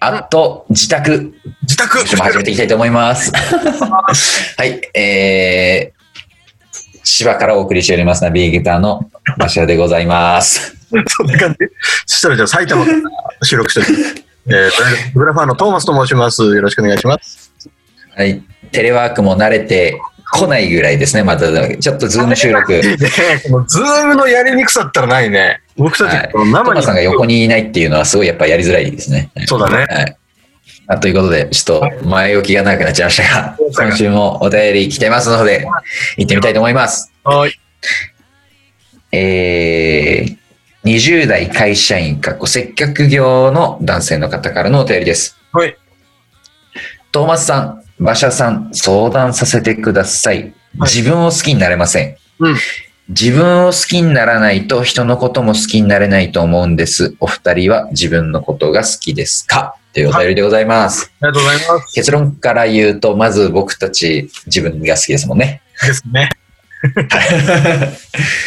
あと自宅自宅始めていきたいと思います はいえー、千葉からお送りしておりますナビゲーターのマシュラでございますそんな感じ。そしたらじゃあ埼玉から収録してる。えー、ブラファーのトーマスと申します。よろしくお願いします。はいテレワークも慣れてこないぐらいですねまたちょっとズーム収録ねズームのやりにくさったらないね。僕たはいち、生に。さんが横にいないっていうのはすごいやっぱやりづらいですねそうだね。はい。あということで、ちょっと前置きが長くなっちゃいましたが、今週もお便り来てますので、行ってみたいと思います。はい。えー、20代会社員、かっこ接客業の男性の方からのお便りです。はい。トーマスさん、馬車さん、相談させてください。自分を好きになれません。うん自分を好きにならないと人のことも好きになれないと思うんです。お二人は自分のことが好きですか？というお便りでございます。ありがとうございます。結論から言うと、まず僕たち自分が好きですもんね。ですね。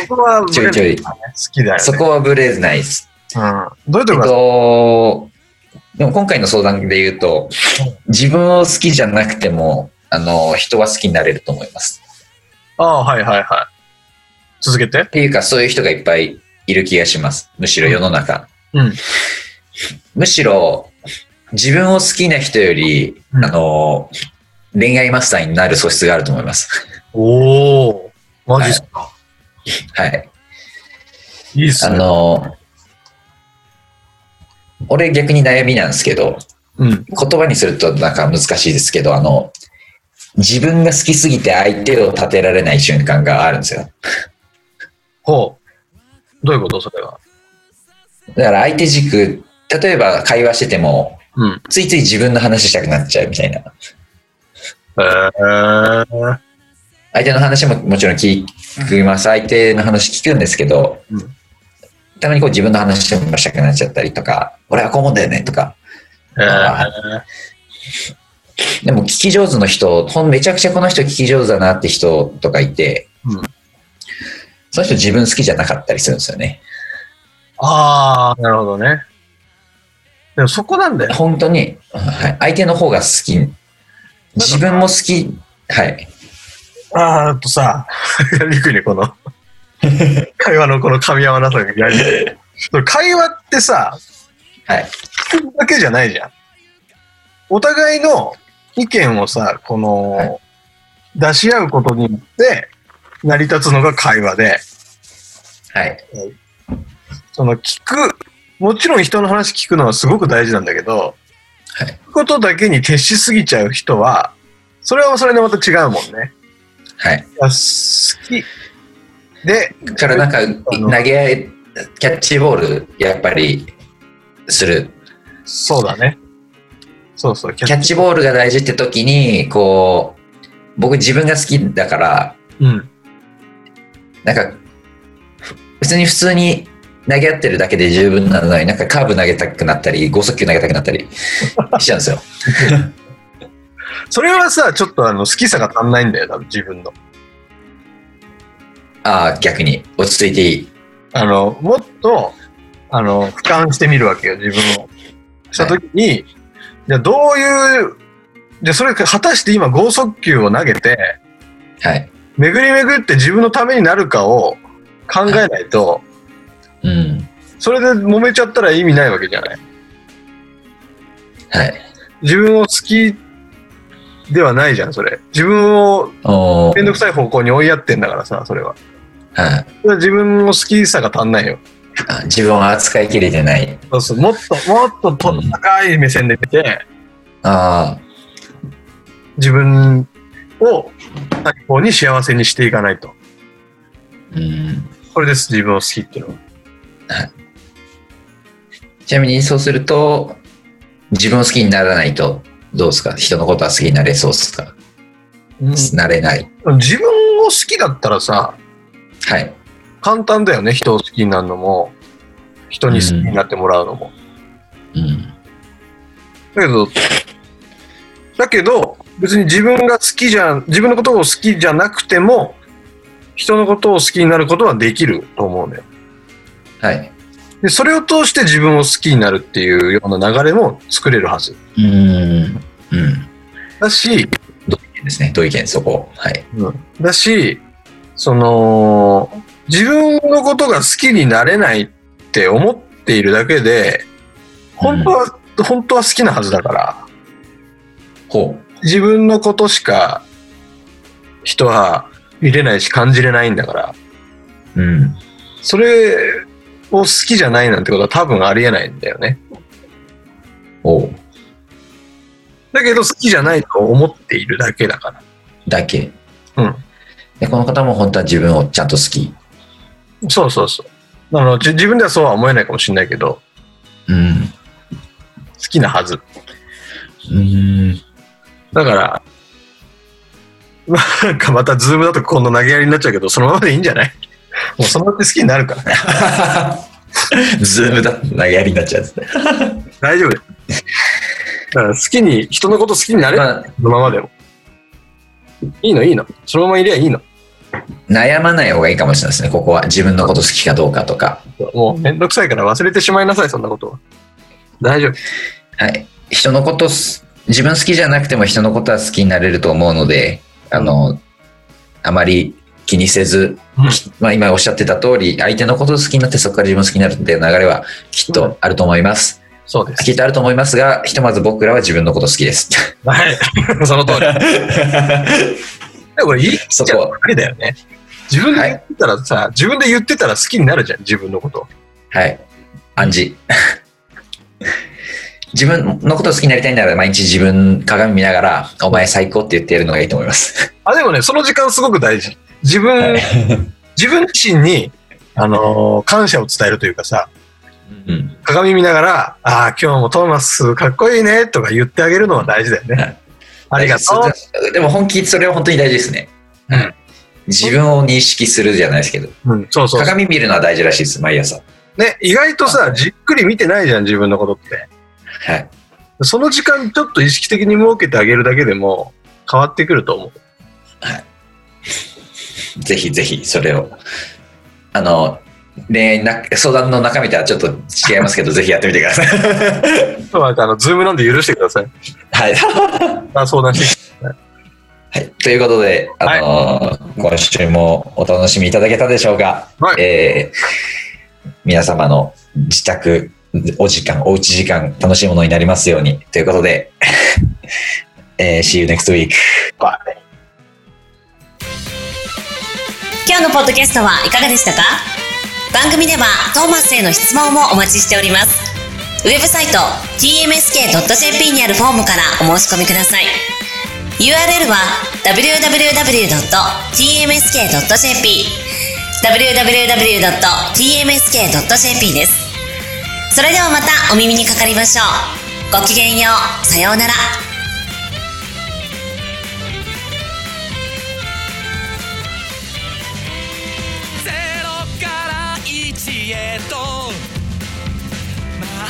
そこは、ちょいちょい好きだよね。そこはブレずないです。うん。どういうとえっこがと、でも今回の相談で言うと、自分を好きじゃなくても、あの、人は好きになれると思います。ああ、はいはいはい。続けてっ。ていうか、そういう人がいっぱいいる気がします。むしろ世の中。うん。むしろ、自分を好きな人より、うんあの、恋愛マスターになる素質があると思います。おお。マジっすか。はい。あいいっすね。の、俺逆に悩みなんですけど、うん。言葉にするとなんか難しいですけど、あの、自分が好きすぎて相手を立てられない瞬間があるんですよ。ほう。どういうことそれは？だから相手軸、例えば会話してても、うん。ついつい自分の話したくなっちゃうみたいな。えー。相手の話ももちろん聞きます。相手の話聞くんですけど、うんたまにこう自分の話もしたくなっちゃったりとか、俺はこう思うんだよねとか。えー。でも聞き上手の人、ほんめちゃくちゃこの人聞き上手だなって人とかいて、うんその人自分好きじゃなかったりするんですよね。ああ、なるほどね。でもそこなんだよ。本当に、はい、相手の方が好き。自分も好き。はい。あーあとさ、やりにくいね、この。会話のこの噛み合わなさがやり会話ってさ、はい。聞くだけじゃないじゃん。お互いの意見をさ、この、はい出し合うことによって成り立つのが会話で、はい。その聞く、もちろん人の話聞くのはすごく大事なんだけど、はい聞くことだけに徹しすぎちゃう人は、それはそれでまた違うもんね。はい。好き。で、だからなんか、投げ合い、キャッチボール、やっぱり、する。そうだね。そうそう、キキャッチボールが大事って時に、こう、僕自分が好きだから、うん。なんか、ふ別に普通に投げ合ってるだけで十分なのに、なんかカーブ投げたくなったり、剛速球投げたくなったり しちゃうんですよ。それはさ、ちょっとあの好きさが足んないんだよ、多分自分の。ああ、逆に、落ち着いていい。あの、もっと、あの、俯瞰してみるわけよ、自分を。したときに、じゃあどういう、じゃあそれ果たして今剛速球を投げて、はい。巡り巡って自分のためになるかを考えないと、うん。それで揉めちゃったら意味ないわけじゃない？はい。自分を好きではないじゃん、それ。自分をめんどくさい方向に追いやってんだからさ、それは。はいそれは自分の好きさが足んないよ。あ自分を扱いきれてない。そうそうもっと、もっととうん高い目線で見て、あ自分を最高に幸せにしていかないと。あ、うん。これです、自分を好きっていうのは。ちなみにそうすると、自分を好きにならないと、どうですか？人のことは好きになれそうですか？なれない。自分を好きだったらさ、はい。簡単だよね。人を好きになるのも、人に好きになってもらうのも。うん。だけど、だけど、別に自分が好きじゃ、自分のことを好きじゃなくても、人のことを好きになることはできると思うのよ。はい。で、それを通して自分を好きになるっていうような流れも作れるはず。うん。うん。だし、ですね。同意見、そこ。はい。だし、その、自分のことが好きになれないって思っているだけで、本当は、本当は好きなはずだから、ほ自分のことしか人は見れないし感じれないんだから、う。うん。それを好きじゃないなんてことは多分ありえないんだよね。おう。だけど好きじゃないと思っているだけだから。だけ。うん。で、この方も本当は自分をちゃんと好き。そうそうそう。あのじ自分ではそうは思えないかもしれないけど、うん。好きなはず。うん。だから、ま あなんかまたズームだと今度投げやりになっちゃうけど、そのままでいいんじゃない？もうそのうち好きになるから。ズームだと投げやりになっちゃうんですね。大丈夫だから好きに、人のこと好きになれ？る、まあ、そのままでも。いいのいいの。そのままいりゃいいの。悩まない方がいいかもしれないですね。ここは自分のこと好きかどうかとか。もうめんどくさいから忘れてしまいなさい、そんなことは。大丈夫。はい。人のことす、自分好きじゃなくても人のことは好きになれると思うので、あの、あまり気にせず、うんまあ今おっしゃってた通り、相手のことを好きになってそこから自分好きになるっていう流れはきっとあると思います。そうです。きっとあると思いますが、ひとまず僕らは自分のこと好きです。はい。その通り。でもいいそこじゃばっかりだよね。自分で言ってたらさ、自分で言ってたら好きになるじゃん、自分のこと。はい。暗示。自分のこと好きになりたいなら毎日自分鏡見ながら、お前最高って言ってやるのがいいと思います。あ、でもね、その時間すごく大事。自分、自分自身に、あのー感謝を伝えるというかさ、うん。鏡見ながら、ああ、今日もトーマスかっこいいねとか言ってあげるのは大事だよね。ありがとう。でも本気、それは本当に大事ですね。うん自分を認識するじゃないですけど、うん、そうそう。鏡見るのは大事らしいです、毎朝。ね、意外とさ、じっくり見てないじゃん、自分のことって。はい。その時間ちょっと意識的に設けてあげるだけでも変わってくると思う。ぜひぜひ、それを。あの、恋愛な、相談の中身とはちょっと違いますけど、ぜひやってみてください。そうなんかあの、ズームなんで許してください。はい。あ相談して。はい。ということで、あのー今週もお楽しみいただけたでしょうか。はいえー皆様の自宅、お時間、おうち時間、楽しいものになりますように。ということで、えー See you next week. 今日のポッドキャストはいかがでしたか？番組ではトーマスへの質問もお待ちしております。ウェブサイト tmsk.jp にあるフォームからお申し込みください。URL は www.tmsk.jp www.tmsk.jp です。それではまたお耳にかかりましょう。ごきげんよう。さようなら。